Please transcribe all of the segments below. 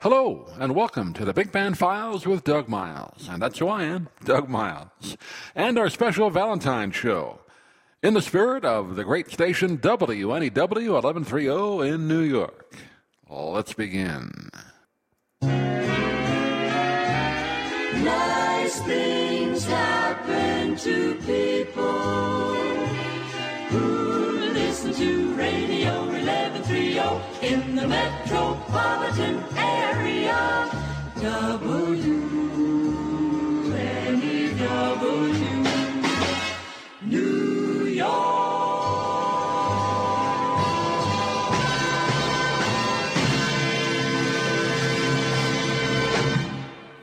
Hello, and welcome to the Big Band Files with Doug Miles. And that's who I am, Doug Miles. And our special Valentine show. In the spirit of the great station WNEW 1130 in New York. Let's begin. Nice things happen to people who listen to Radio 1130 in the metropolitan area. WNEW, New York.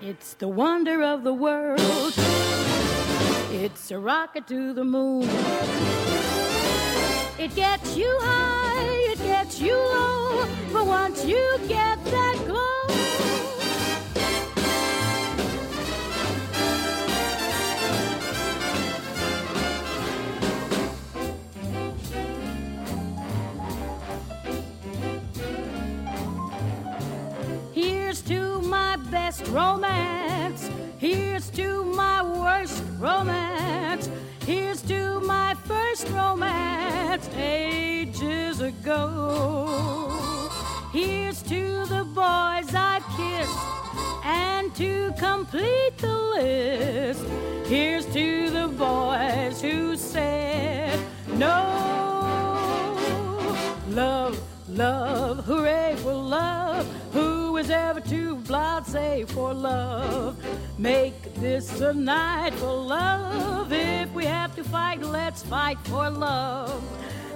It's the wonder of the world. It's a rocket to the moon. It gets you high, it you low, but once you get that glow, Here's to my best romance. Here's to my worst romance. Here's to my first romance ages ago. Here's to the boys I kissed. And to complete the list, here's to the boys who said no. Love, love, hooray for love. Is ever too blase for love? Make this a night for love. If we have to fight, let's fight for love.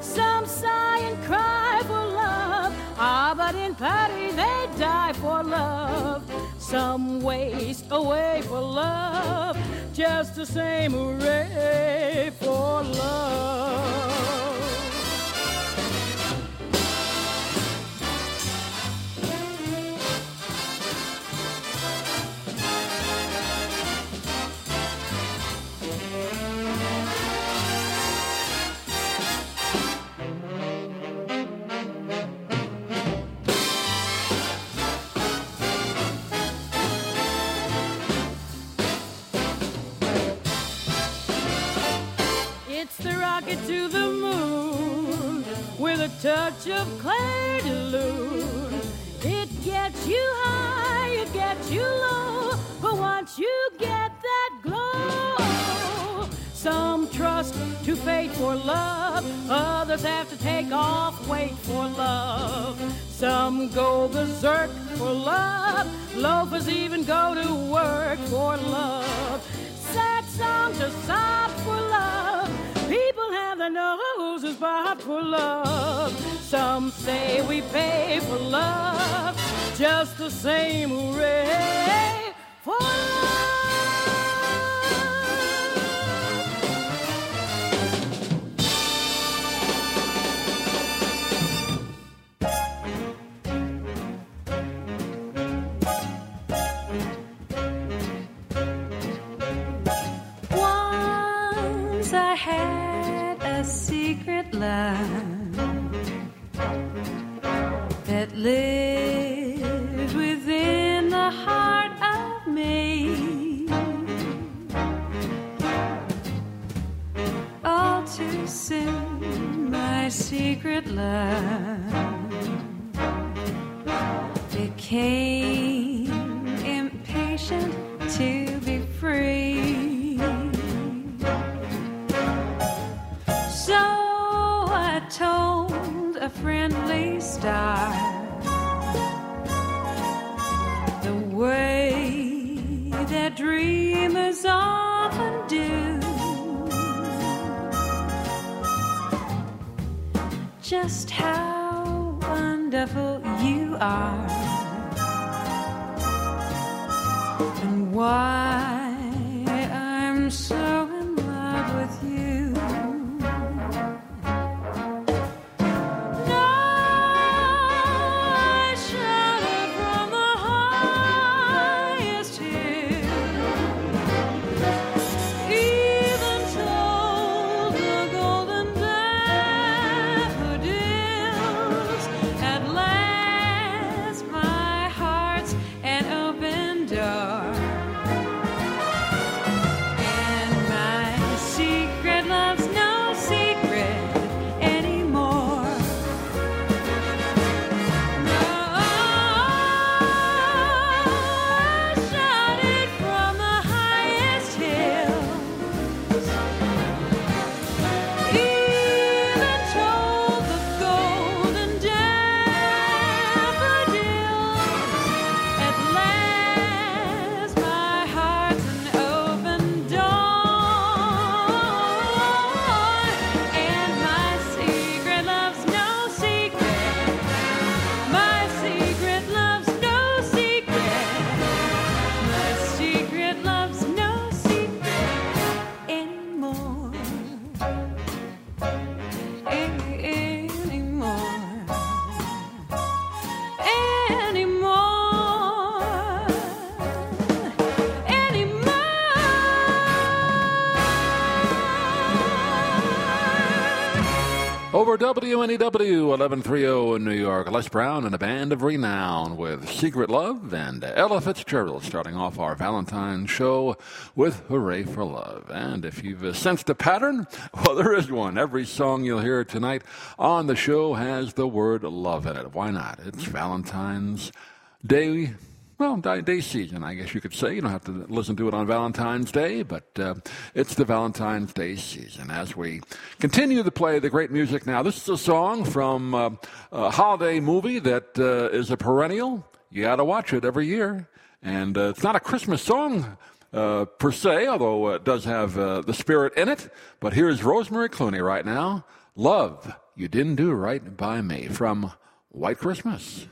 Some sigh and cry for love. Ah, but in Paree they die for love. Some waste away for love. Just the same hooray for love. Rocket to the moon with a touch of clair de lune. It gets you high, it gets you low, but once you get that glow, some trust to fate for love, others have to take off weight for love. Some go berserk for love, loafers even go to work for love. Sad songs to sob for love. People have their noses bobbed for love. Some say we pay for love. Just the same hooray for love. WNEW 1130 in New York, Les Brown and a band of renown with Secret Love and Ella Fitzgerald starting off our Valentine's show with Hooray for Love. And if you've uh, sensed a pattern, well, there is one. Every song you'll hear tonight on the show has the word love in it. Why not? It's Valentine's Day well, day season, I guess you could say. You don't have to listen to it on Valentine's Day, but uh, it's the Valentine's Day season. As we continue to play the great music now, this is a song from uh, a holiday movie that uh, is a perennial. You got to watch it every year. And uh, it's not a Christmas song uh, per se, although it does have uh, the spirit in it. But here's Rosemary Clooney right now Love, You Didn't Do Right by Me from White Christmas.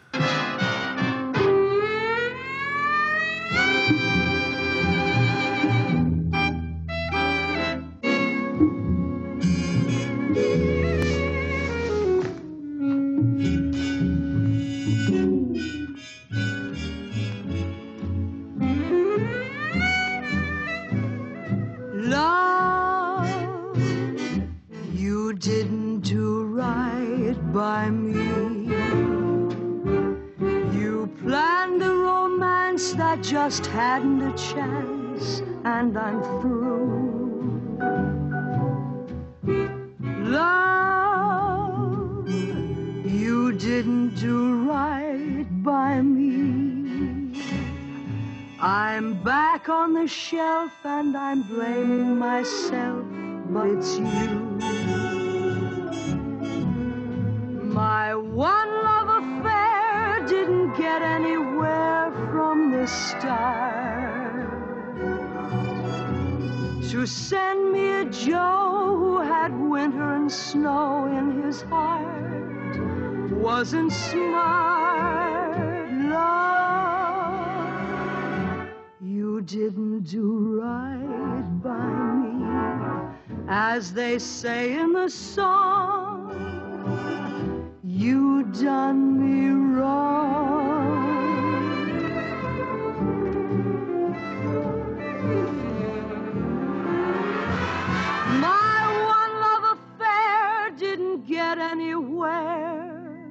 Shelf and I'm blaming myself, but it's you. My one love affair didn't get anywhere from the start. To send me a Joe who had winter and snow in his heart wasn't smart. Love, didn't do right by me, as they say in the song you done me wrong. My one love affair didn't get anywhere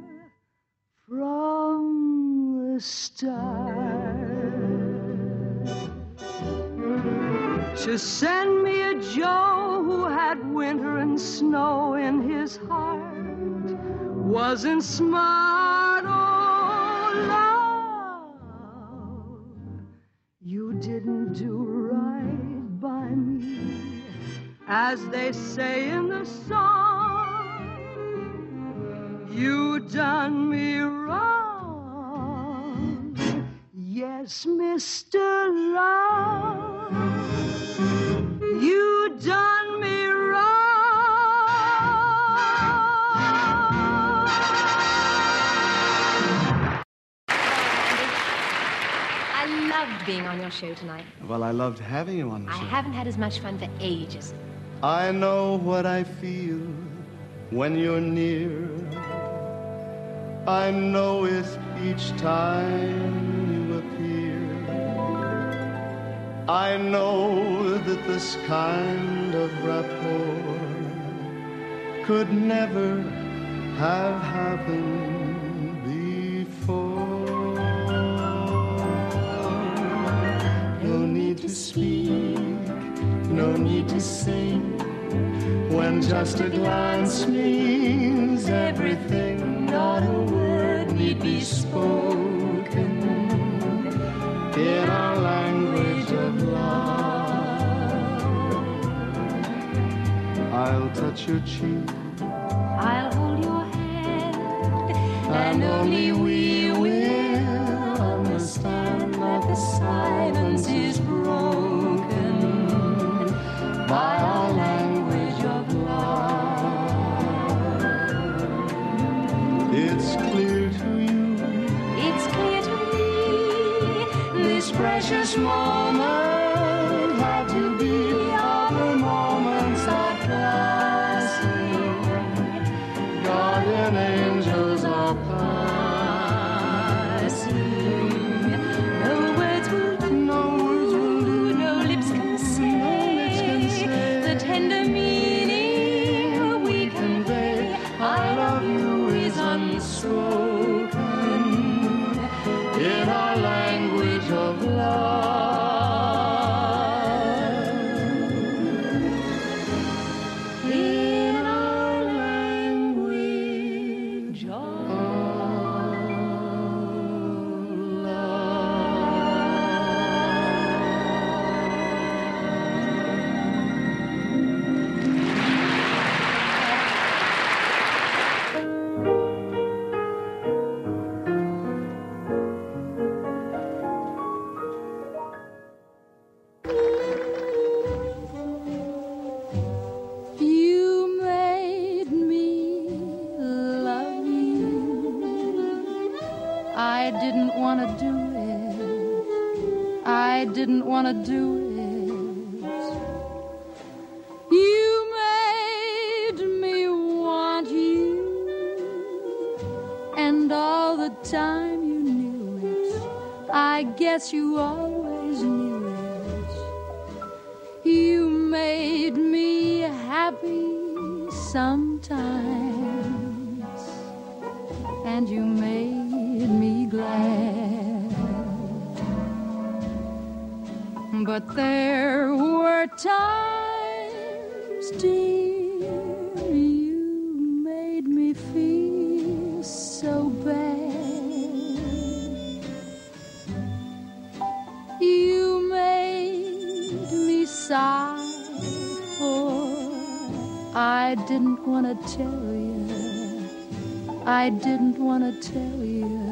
from the start. To send me a Joe who had winter and snow in his heart wasn't smart, oh love. You didn't do right by me, as they say in the song. You done me wrong, yes, Mr. Love. You done me wrong. I loved being on your show tonight. Well, I loved having you on the I show. I haven't had as much fun for ages. I know what I feel when you're near. I know it each time I know that this kind of rapport could never have happened before. No need to speak, no need to sing. When just a glance means everything, not a word need be spoken in our I'll touch your cheek, I'll hold your hand, and only we guess you always knew it. You made me happy sometimes, and you made me glad. But there were times, didn't want to tell you. I didn't want to tell you.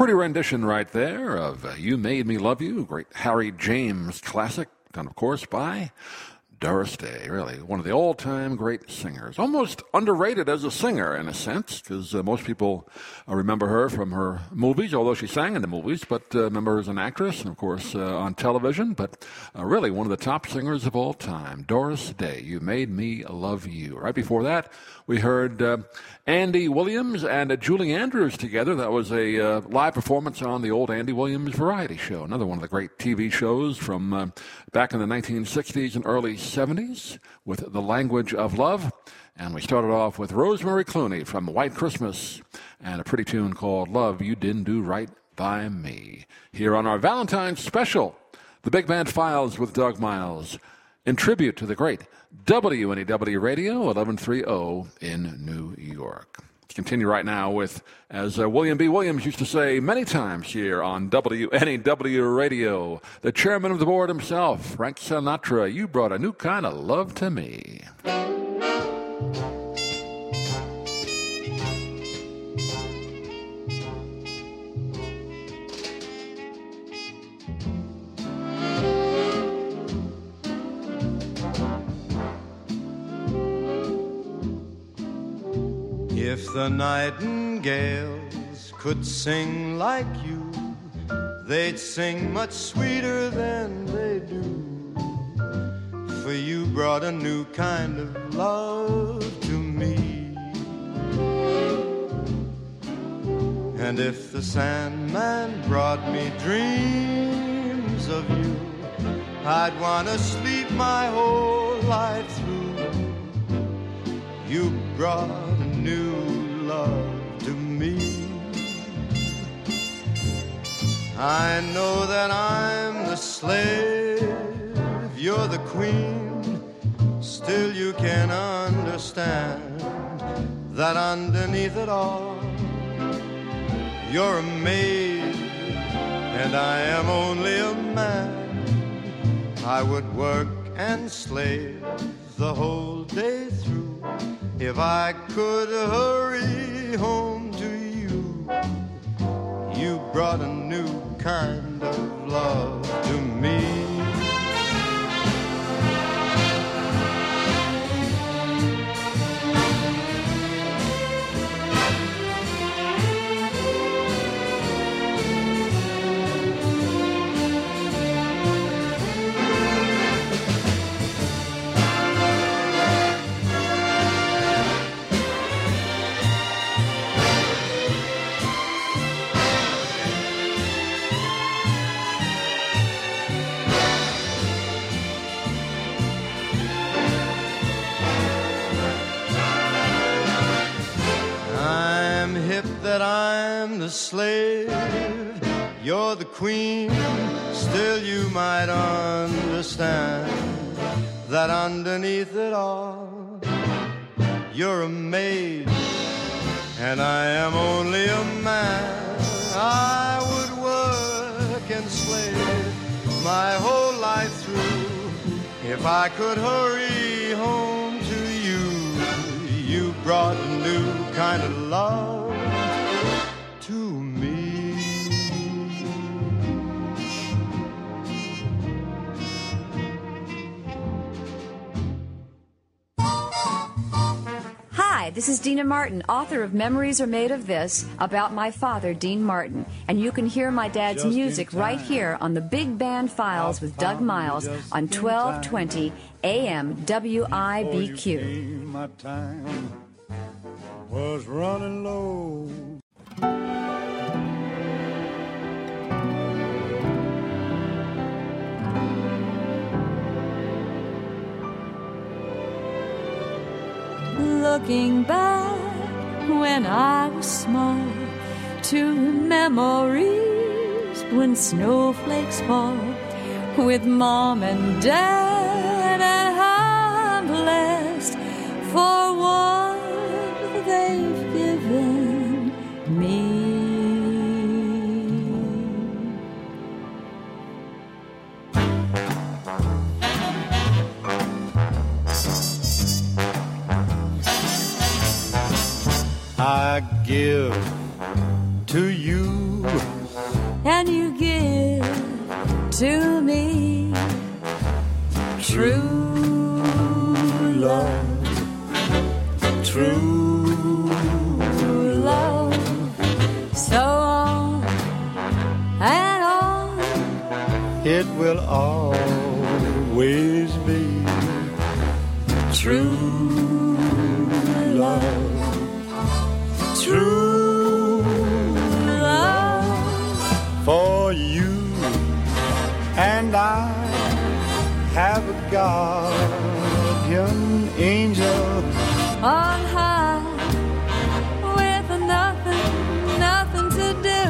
Pretty rendition right there of uh, You Made Me Love You, great Harry James classic, done, of course, by Doris Day. Really, one of the all time great singers. Almost underrated as a singer, in a sense, because uh, most people uh, remember her from her movies, although she sang in the movies, but uh, remember as an actress and, of course, uh, on television. But uh, really, one of the top singers of all time, Doris Day. You Made Me Love You. Right before that, we heard uh, Andy Williams and Julie Andrews together. That was a live performance on the old Andy Williams Variety Show, another one of the great TV shows from back in the 1960s and early 70s with The Language of Love. And we started off with Rosemary Clooney from White Christmas and a pretty tune called Love You Didn't Do Right by Me. Here on our Valentine's special, The Big Band Files with Doug Miles in tribute to the great WNEW Radio 1130 in New York. Continue right now with, as uh, William B. Williams used to say many times here on WNEW Radio, the chairman of the board himself, Frank Sinatra, you brought a new kind of love to me. If the nightingales could sing like you, they'd sing much sweeter than they do. For you brought a new kind of love to me. And if the Sandman brought me dreams of you, I'd want to sleep my whole life through. You brought new love to me. I know that I'm the slave, you're the queen. Still, you can understand that underneath it all, you're a maid, and I am only a man. I would work and slave the whole day through if I could hurry home to you. You brought a new kind of love to me. The slave, you're the queen. Still, you might understand that underneath it all, you're a maid, and I am only a man. I would work and slave my whole life through if I could hurry home to you. You brought a new kind of love Hi, this is Dina Martin, author of Memories Are Made of This, about my father, Dean Martin. And you can hear my dad's Just music right here on the Big Band Files with Doug Miles on 1220 AM WIBQ. Looking back when I was small to memories when snowflakes fall with mom and dad, and I'm blessed for what give to you. And you give to me. True love, true love. So on and on, it will always be true guardian angel. On high with nothing, nothing to do.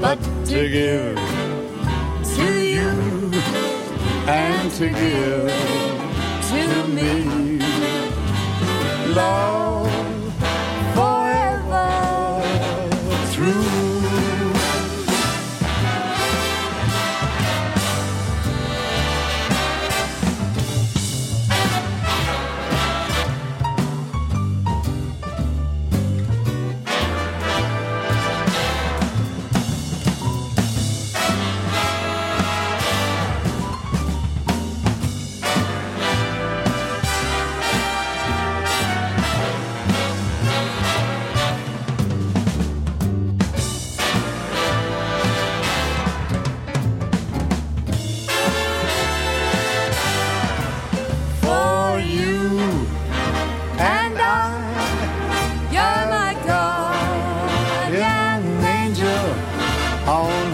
But to give to you, and to give to me, love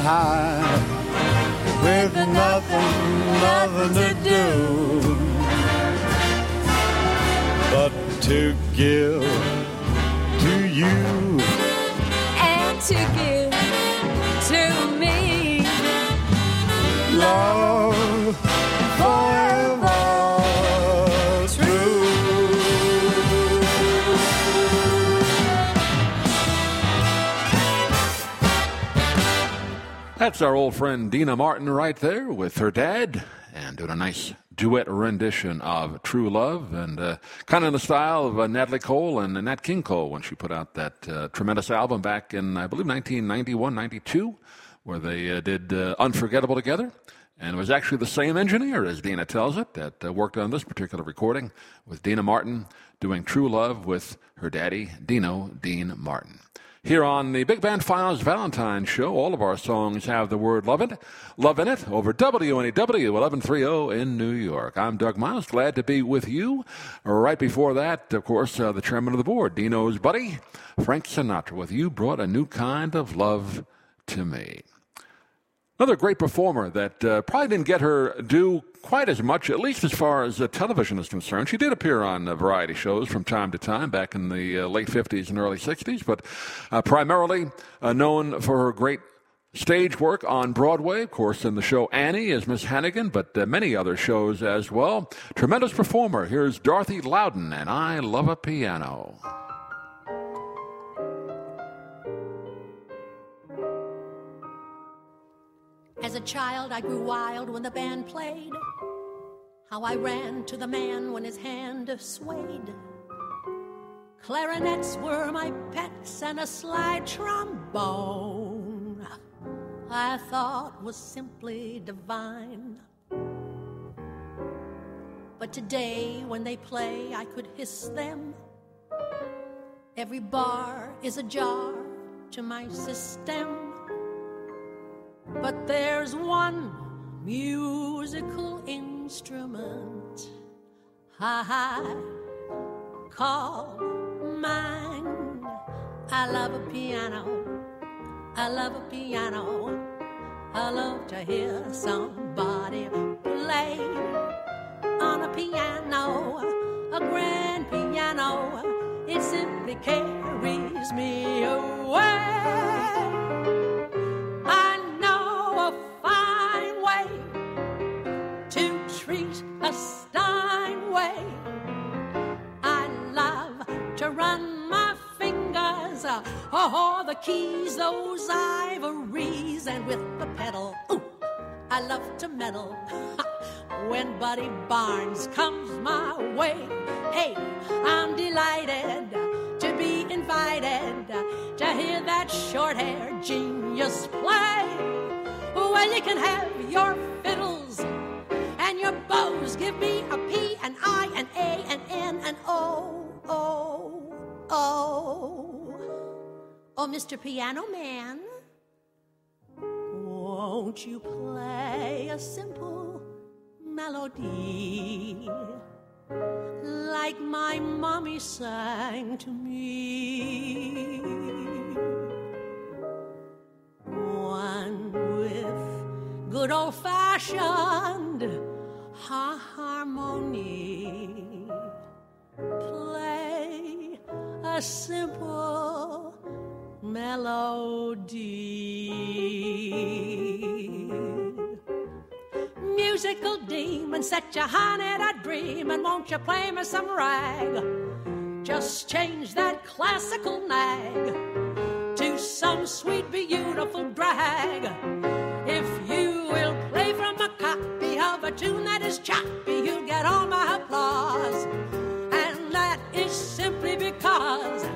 high, with nothing, nothing to do but to give That's our old friend Dina Martin right there with her dad and doing a nice duet rendition of True Love and uh, kind of in the style of uh, Natalie Cole and Nat King Cole when she put out that uh, tremendous album back in, I believe, 1991, 92, where they uh, did uh, Unforgettable together. And it was actually the same engineer, as Dina tells it, that uh, worked on this particular recording with Dina Martin doing True Love with her daddy, Dino Dean Martin. Here on the Big Band Files Valentine Show, all of our songs have the word love in it, love in it over WNEW 1130 in New York. I'm Doug Miles, glad to be with you. Right before that, of course, uh, the chairman of the board, Dino's buddy, Frank Sinatra, with You Brought a New Kind of Love to Me. Another great performer that uh, probably didn't get her due quite as much, at least as far as uh, television is concerned. She did appear on uh, variety shows from time to time back in the uh, late 50s and early 60s, but uh, primarily uh, known for her great stage work on Broadway, of course, in the show Annie as Miss Hannigan, but many other shows as well. Tremendous performer. Here's Dorothy Loudon, and I Love a Piano. As a child, I grew wild when the band played. How I ran to the man when his hand swayed. Clarinets were my pets, and a slide trombone I thought was simply divine. But today, when they play, I could hiss them. Every bar is a jar to my system. But there's one musical instrument I call mine. I love a piano. I love a piano. I love to hear somebody play on a piano, a grand piano. It simply carries me away. Oh, the keys, those ivories, and with the pedal, ooh, I love to meddle. when Buddy Barnes comes my way, hey, I'm delighted to be invited to hear that short haired genius play. Well, you can have your fiddles and your bows. Give me a P, an I, an A, an N, an O, O, O. Oh, Mr. Piano Man, won't you play a simple melody like my mommy sang to me? One with good old fashioned harmony. Play a simple melody. Musical demon, set your honey to dream, and won't you play me some rag? Just change that classical nag to some sweet, beautiful drag. If you will play from a copy of a tune that is choppy, you'll get all my applause. And that is simply because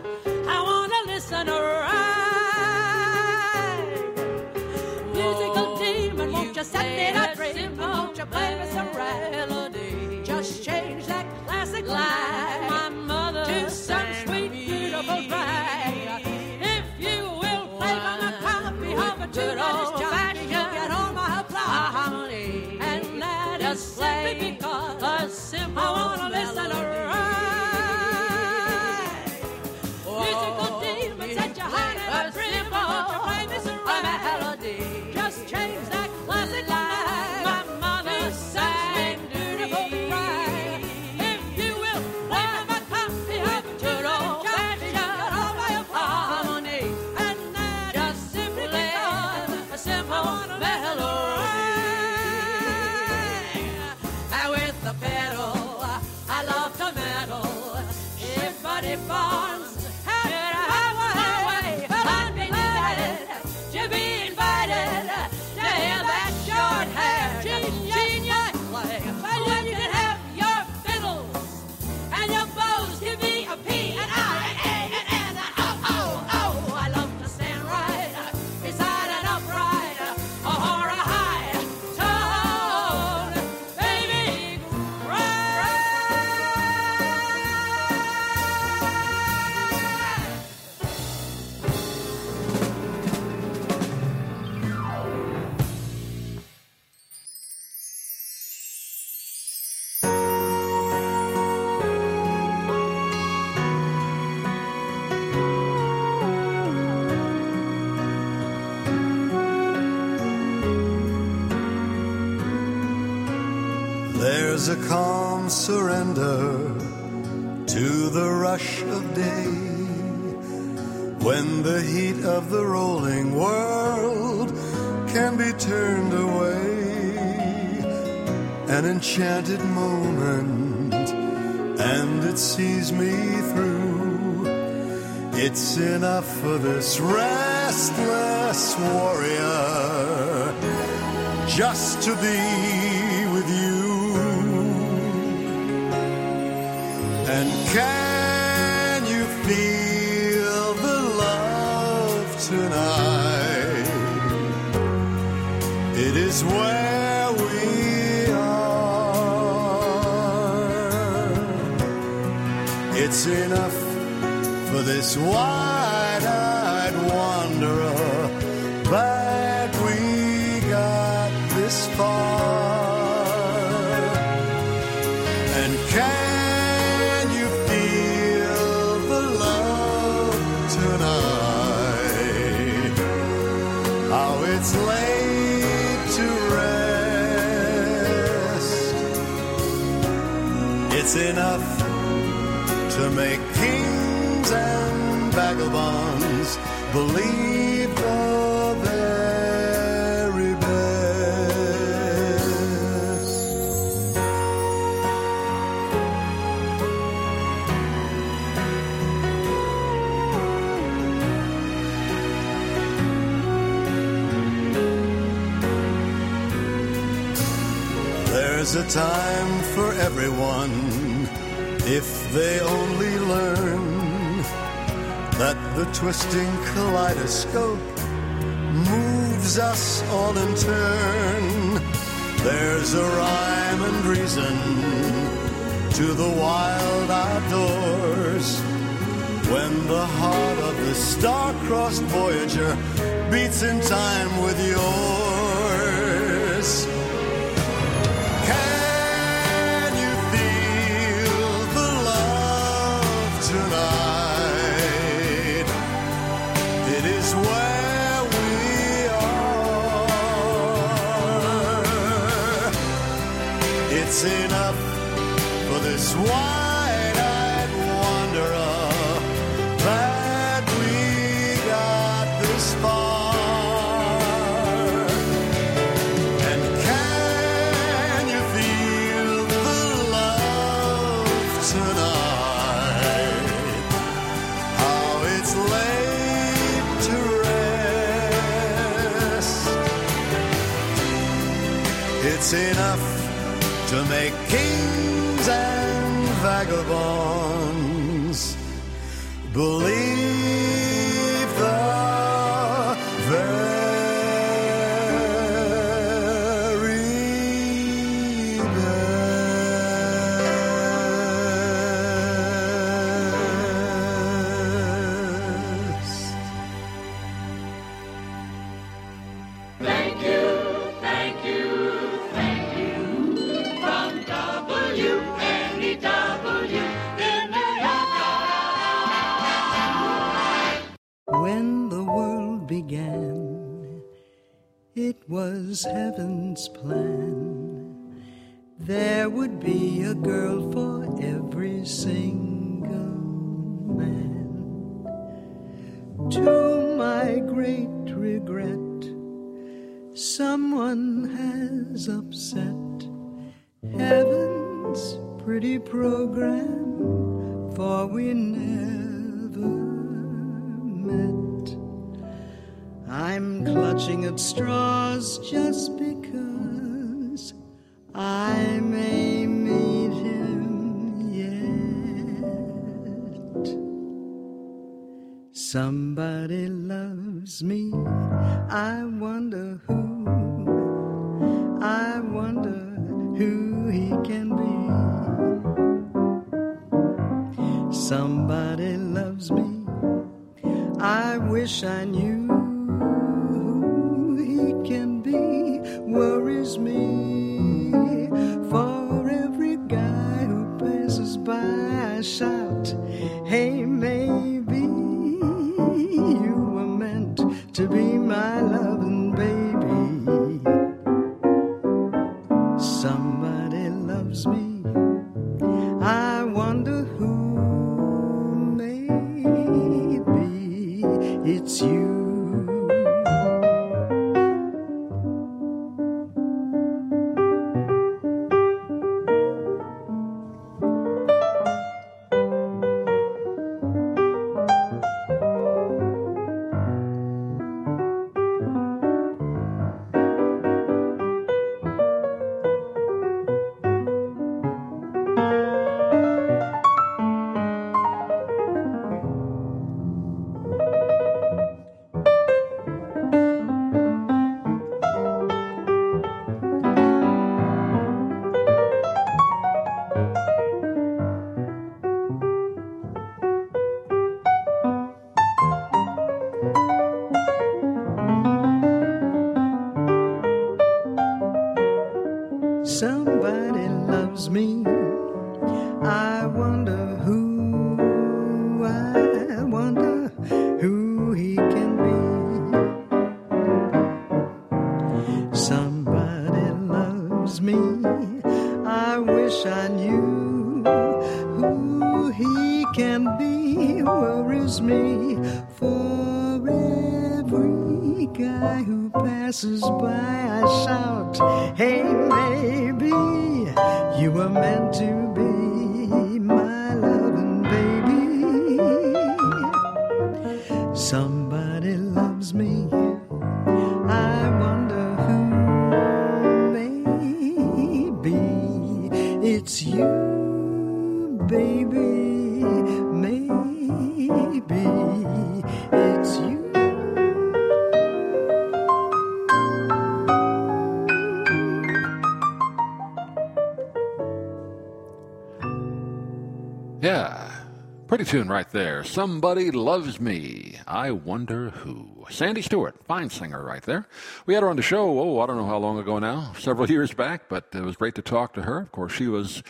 My melody. Surrender to the rush of day when the heat of the rolling world can be turned away. An enchanted moment, and it sees me through. It's enough for this restless warrior just to be And can you feel the love tonight? It is where we are. It's enough for this wide-eyed It's enough to make kings and vagabonds believe the very best. There's a time for everyone they only learn that the twisting kaleidoscope moves us all in turn. There's a rhyme and reason to the wild outdoors when the heart of the star-crossed Voyager beats in time with yours. For a girl for every single man. To my great regret, someone has upset heaven's pretty program, for we never met. I'm clutching at straws just because I may Somebody loves me, I wonder who, I wonder who he can be. Somebody loves me, I wish I knew Somebody loves me. I wonder who. Sandy Stewart, fine singer right there. We had her on the show, oh, I don't know how long ago now, several years back, but it was great to talk to her. Of course, she was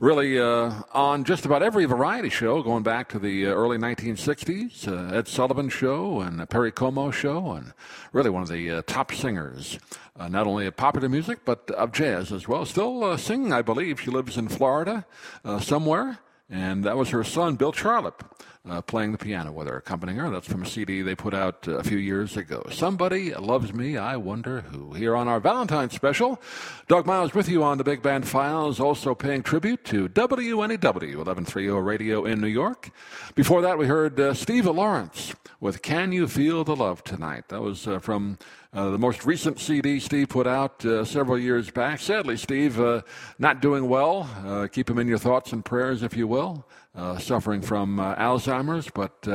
really uh, on just about every variety show going back to the uh, early 1960s, uh, Ed Sullivan Show and Perry Como Show, and really one of the uh, top singers. Uh, not only of popular music, but of jazz as well. Still uh, singing, I believe. She lives in Florida uh, somewhere. And that was her son, Bill Charlap, uh, playing the piano with her, accompanying her. That's from a CD they put out uh, a few years ago. Somebody Loves Me, I Wonder Who. Here on our Valentine's special, Doug Miles with you on the Big Band Files, also paying tribute to WNEW 1130 Radio in New York. Before that, we heard uh, Steve Lawrence with Can You Feel the Love Tonight? That was uh, from uh, the most recent CD Steve put out uh, several years back. Sadly, Steve, uh, not doing well. Uh, keep him in your thoughts and prayers, if you will. Uh, suffering from uh, Alzheimer's, but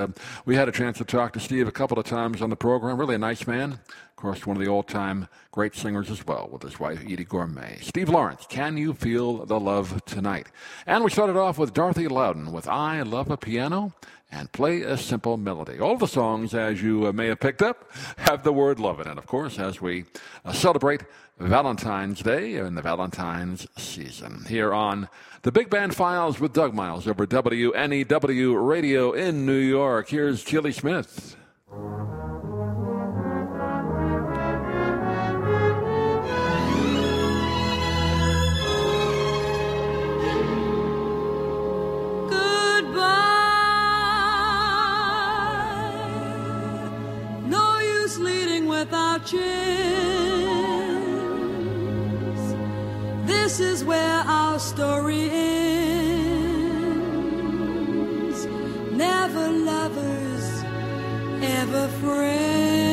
we had a chance to talk to Steve a couple of times on the program. Really a nice man. Of course, one of the old-time great singers as well, with his wife Eydie Gormé. Steve Lawrence, "Can You Feel the Love Tonight?" And we started off with Dorothy Loudon with "I Love a Piano." and play a simple melody. All the songs, as you uh, may have picked up, have the word love in it, of course, as we uh, celebrate Valentine's Day and the Valentine's season. Here on the Big Band Files with Doug Miles over WNEW Radio in New York. Here's Keely Smith. Without chance. This is where our story ends. Never lovers, ever friends.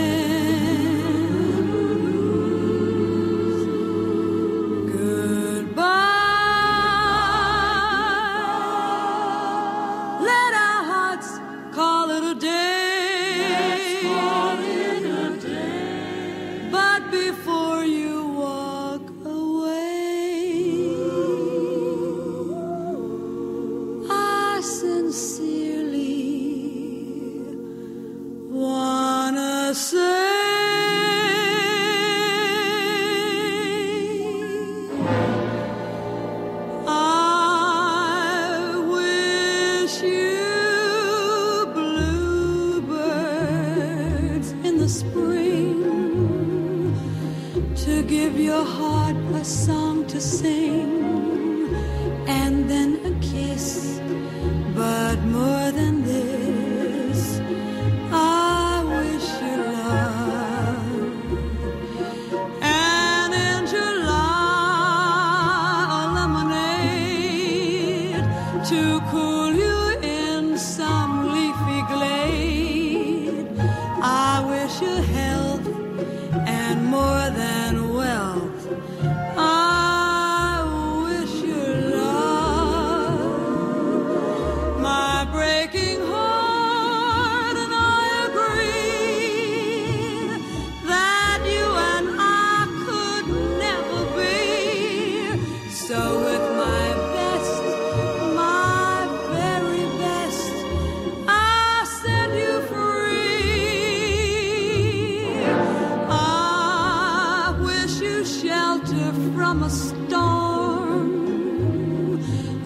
From a storm,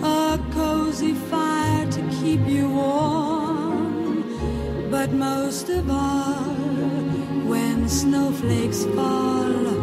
a cozy fire to keep you warm. But most of all, when snowflakes fall,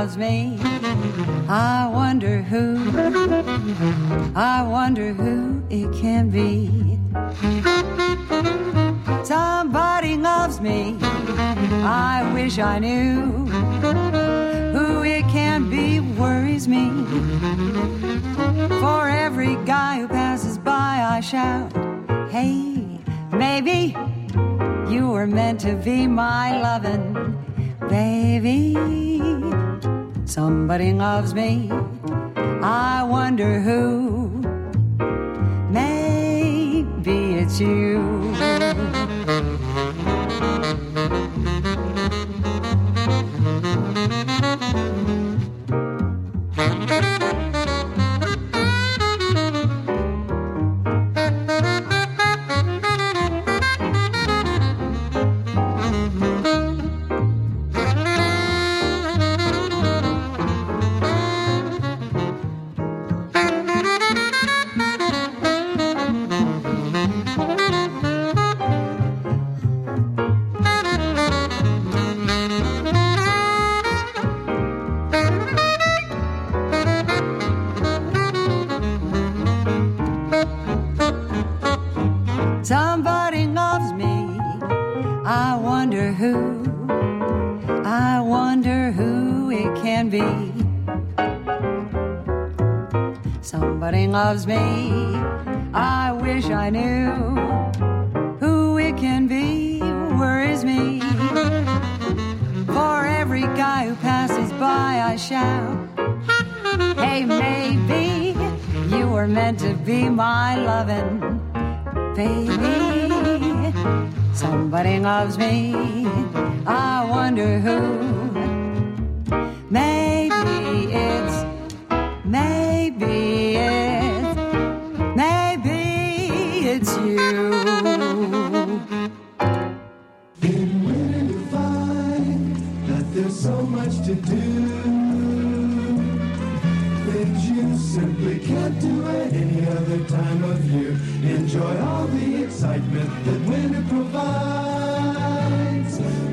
loves me. I wonder who. I wonder who it can be. Somebody loves me. I wish I knew who it can be. Worries me. For every guy who passes by, I shout, Hey, maybe you were meant to be my lovin' baby. Somebody loves me. I wonder who. Maybe it's you. Somebody loves me. I wonder who. I wonder who it can be. Somebody loves me. I wish I knew who it can be. Worries me. For every guy who passes by, I shout, Hey, maybe you were meant to be my lovin' baby. Somebody loves me. I wonder who. Enjoy all the excitement that winter provides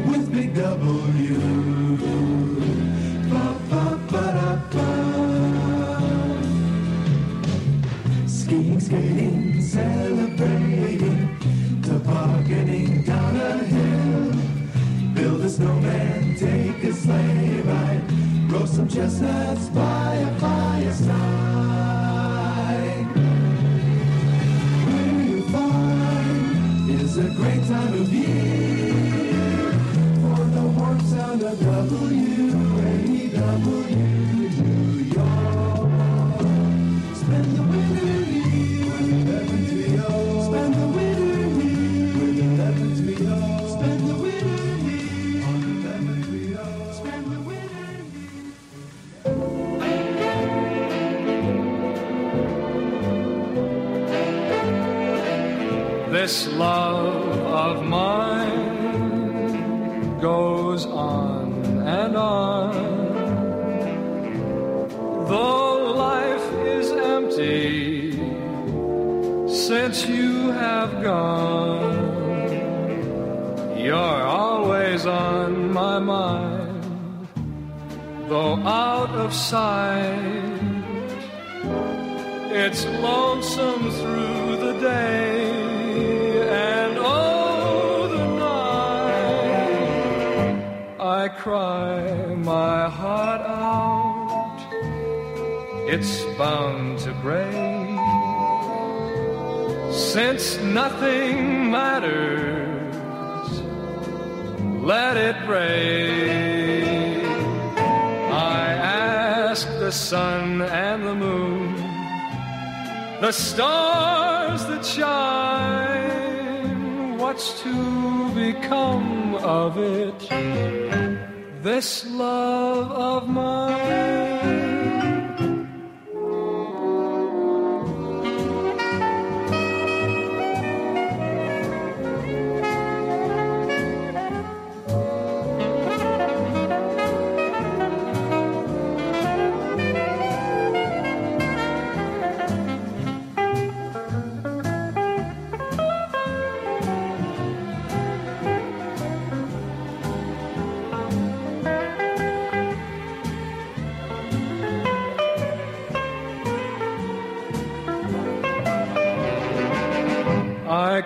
with Big W. Ba, ba, ba, da, ba. Skiing, skating, celebrating, tobogganing down a hill. Build a snowman, take a sleigh ride, roast some chestnuts by a fireside. Is a great time of year for the warm sound of W-A-W, This love of mine goes on and on. Though life is empty since you have gone, you're always on my mind, though out of sight. It's lonesome through the day cry my heart out. It's bound to break since nothing matters. Let it break. I ask the sun and the moon the stars that shine, what's to become of it? This love of mine.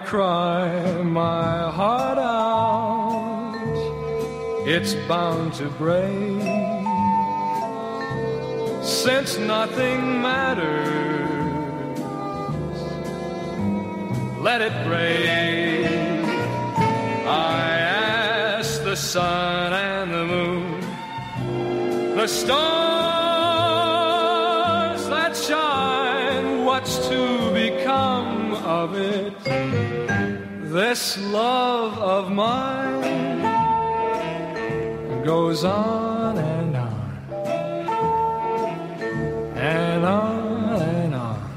Cry my heart out. It's bound to break since nothing matters. Let it break. I ask the sun and the moon, the stars of it? This love of mine goes on and on and on and on.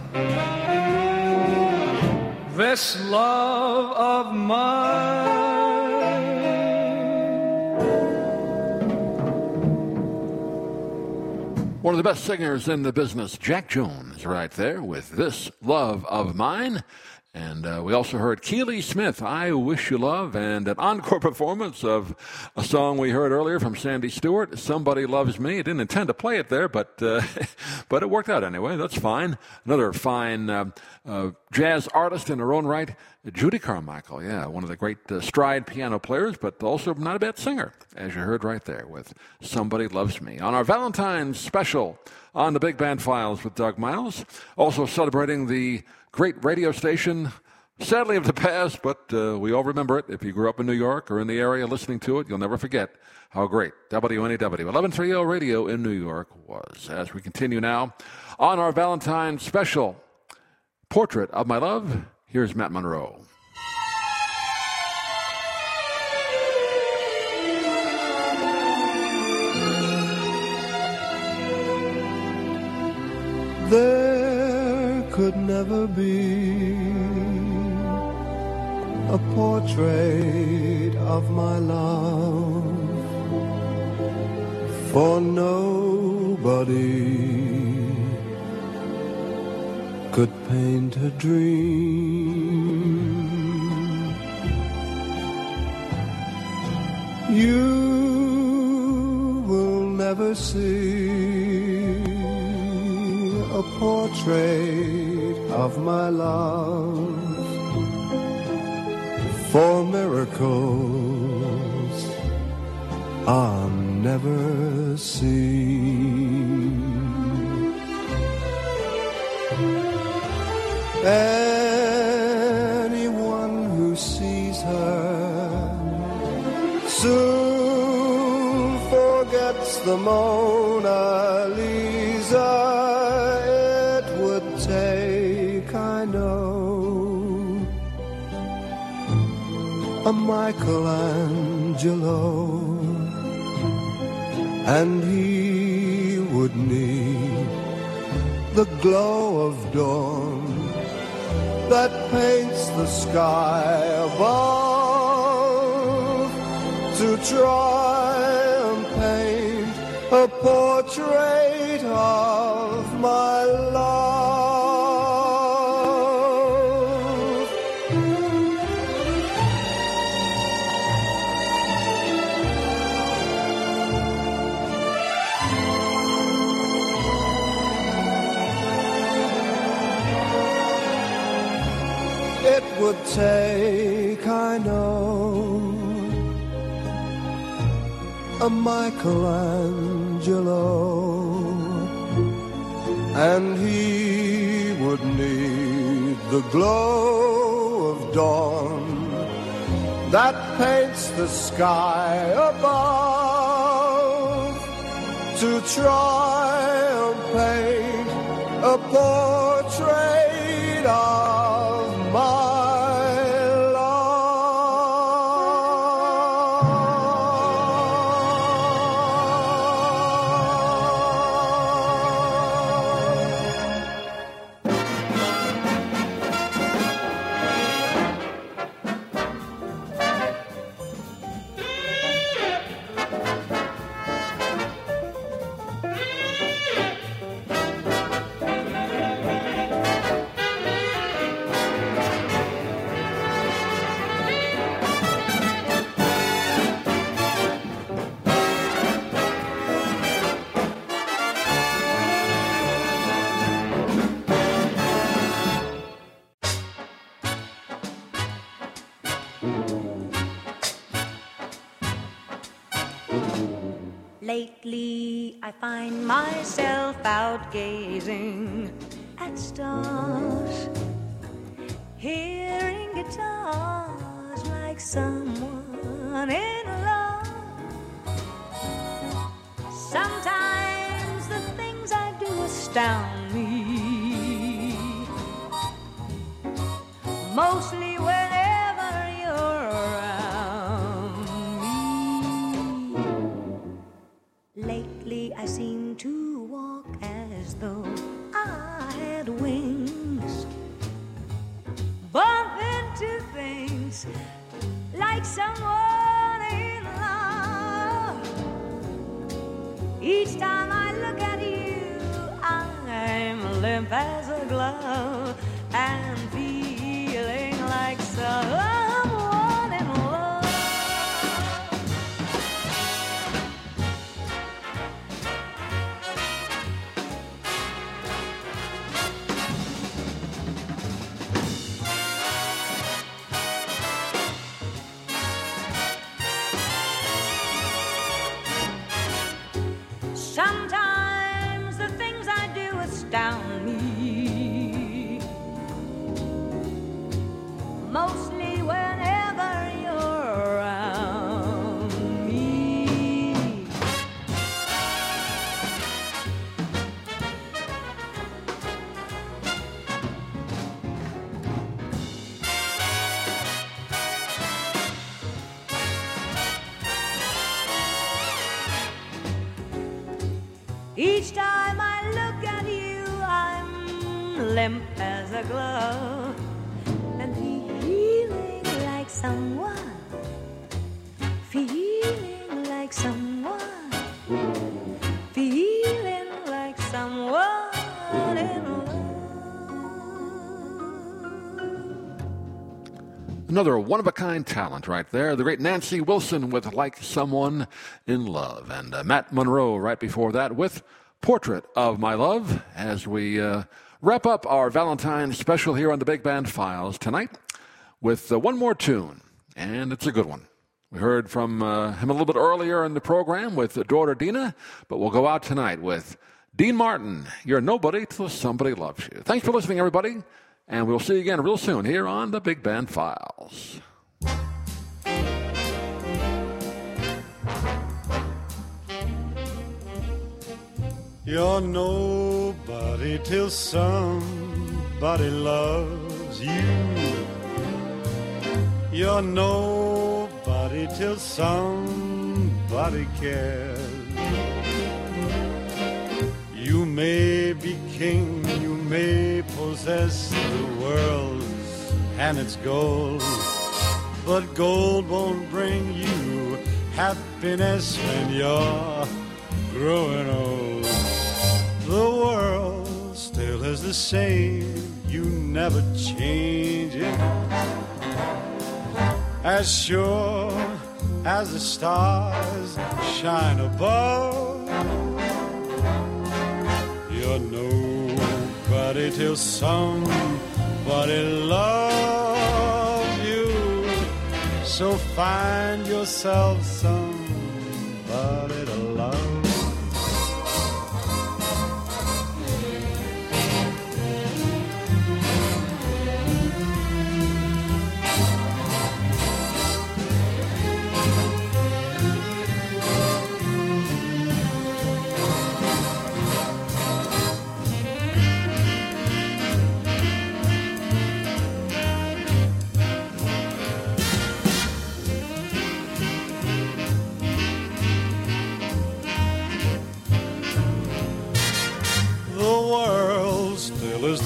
This love of mine. One of the best singers in the business, Jack Jones, right there with This Love of Mine. And uh, we also heard Keely Smith, I Wish You Love, and an encore performance of a song we heard earlier from Sandy Stewart, Somebody Loves Me. I didn't intend to play it there, but, uh, but it worked out anyway. That's fine. Another fine uh, uh, jazz artist in her own right, Judy Carmichael. Yeah, one of the great uh, stride piano players, but also not a bad singer, as you heard right there with Somebody Loves Me. On our Valentine's special on the Big Band Files with Doug Miles, also celebrating the great radio station, sadly of the past, but uh, we all remember it. If you grew up in New York or in the area listening to it, you'll never forget how great WNEW 1130 radio in New York was. As we continue now on our Valentine's special portrait of my love, here's Matt Monro. There could never be a portrait of my love for nobody could paint a dream. You will never see portrait of my love for miracles are never seen. Anyone who sees her soon forgets the Mona Lisa. A Michelangelo, and he would need the glow of dawn that paints the sky above to try and paint a portrait of my Take, I know, a Michelangelo, and he would need the glow of dawn that paints the sky above to try and paint a portrait of Lately, I find myself out gazing at stars, hearing guitars like someone in love. Sometimes the things I do astound me, mostly whenever I seem to walk as though I had wings. Bump into things like someone in love. Each time I look at you, I'm limp as a glove and feeling like someone the glow and like someone, feeling like someone, feeling like someone in love. Another one of a kind talent right there. The great Nancy Wilson with Like Someone in Love, and uh, Matt Monro right before that with Portrait of My Love as we. Uh, wrap up our Valentine's special here on the Big Band Files tonight with uh, one more tune. And it's a good one. We heard from uh, him a little bit earlier in the program with daughter Deana, but we'll go out tonight with Dean Martin. You're nobody till somebody loves you. Thanks for listening, everybody. And we'll see you again real soon here on the Big Band Files. You're nobody till somebody loves you. You're nobody till somebody cares. You may be king, you may possess the world and its gold, but gold won't bring you happiness when you're growing old. The same, you never change it. As sure as the stars shine above, you're nobody till somebody loves you. So find yourself somebody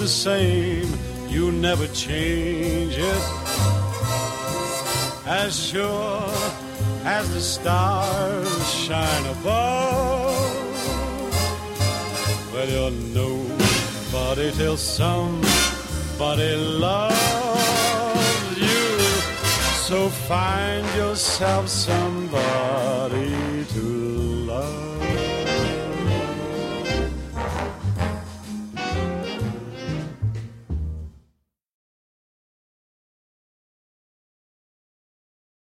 the same, you never change it. As sure as the stars shine above, well, you're nobody till somebody loves you. So find yourself somebody to love.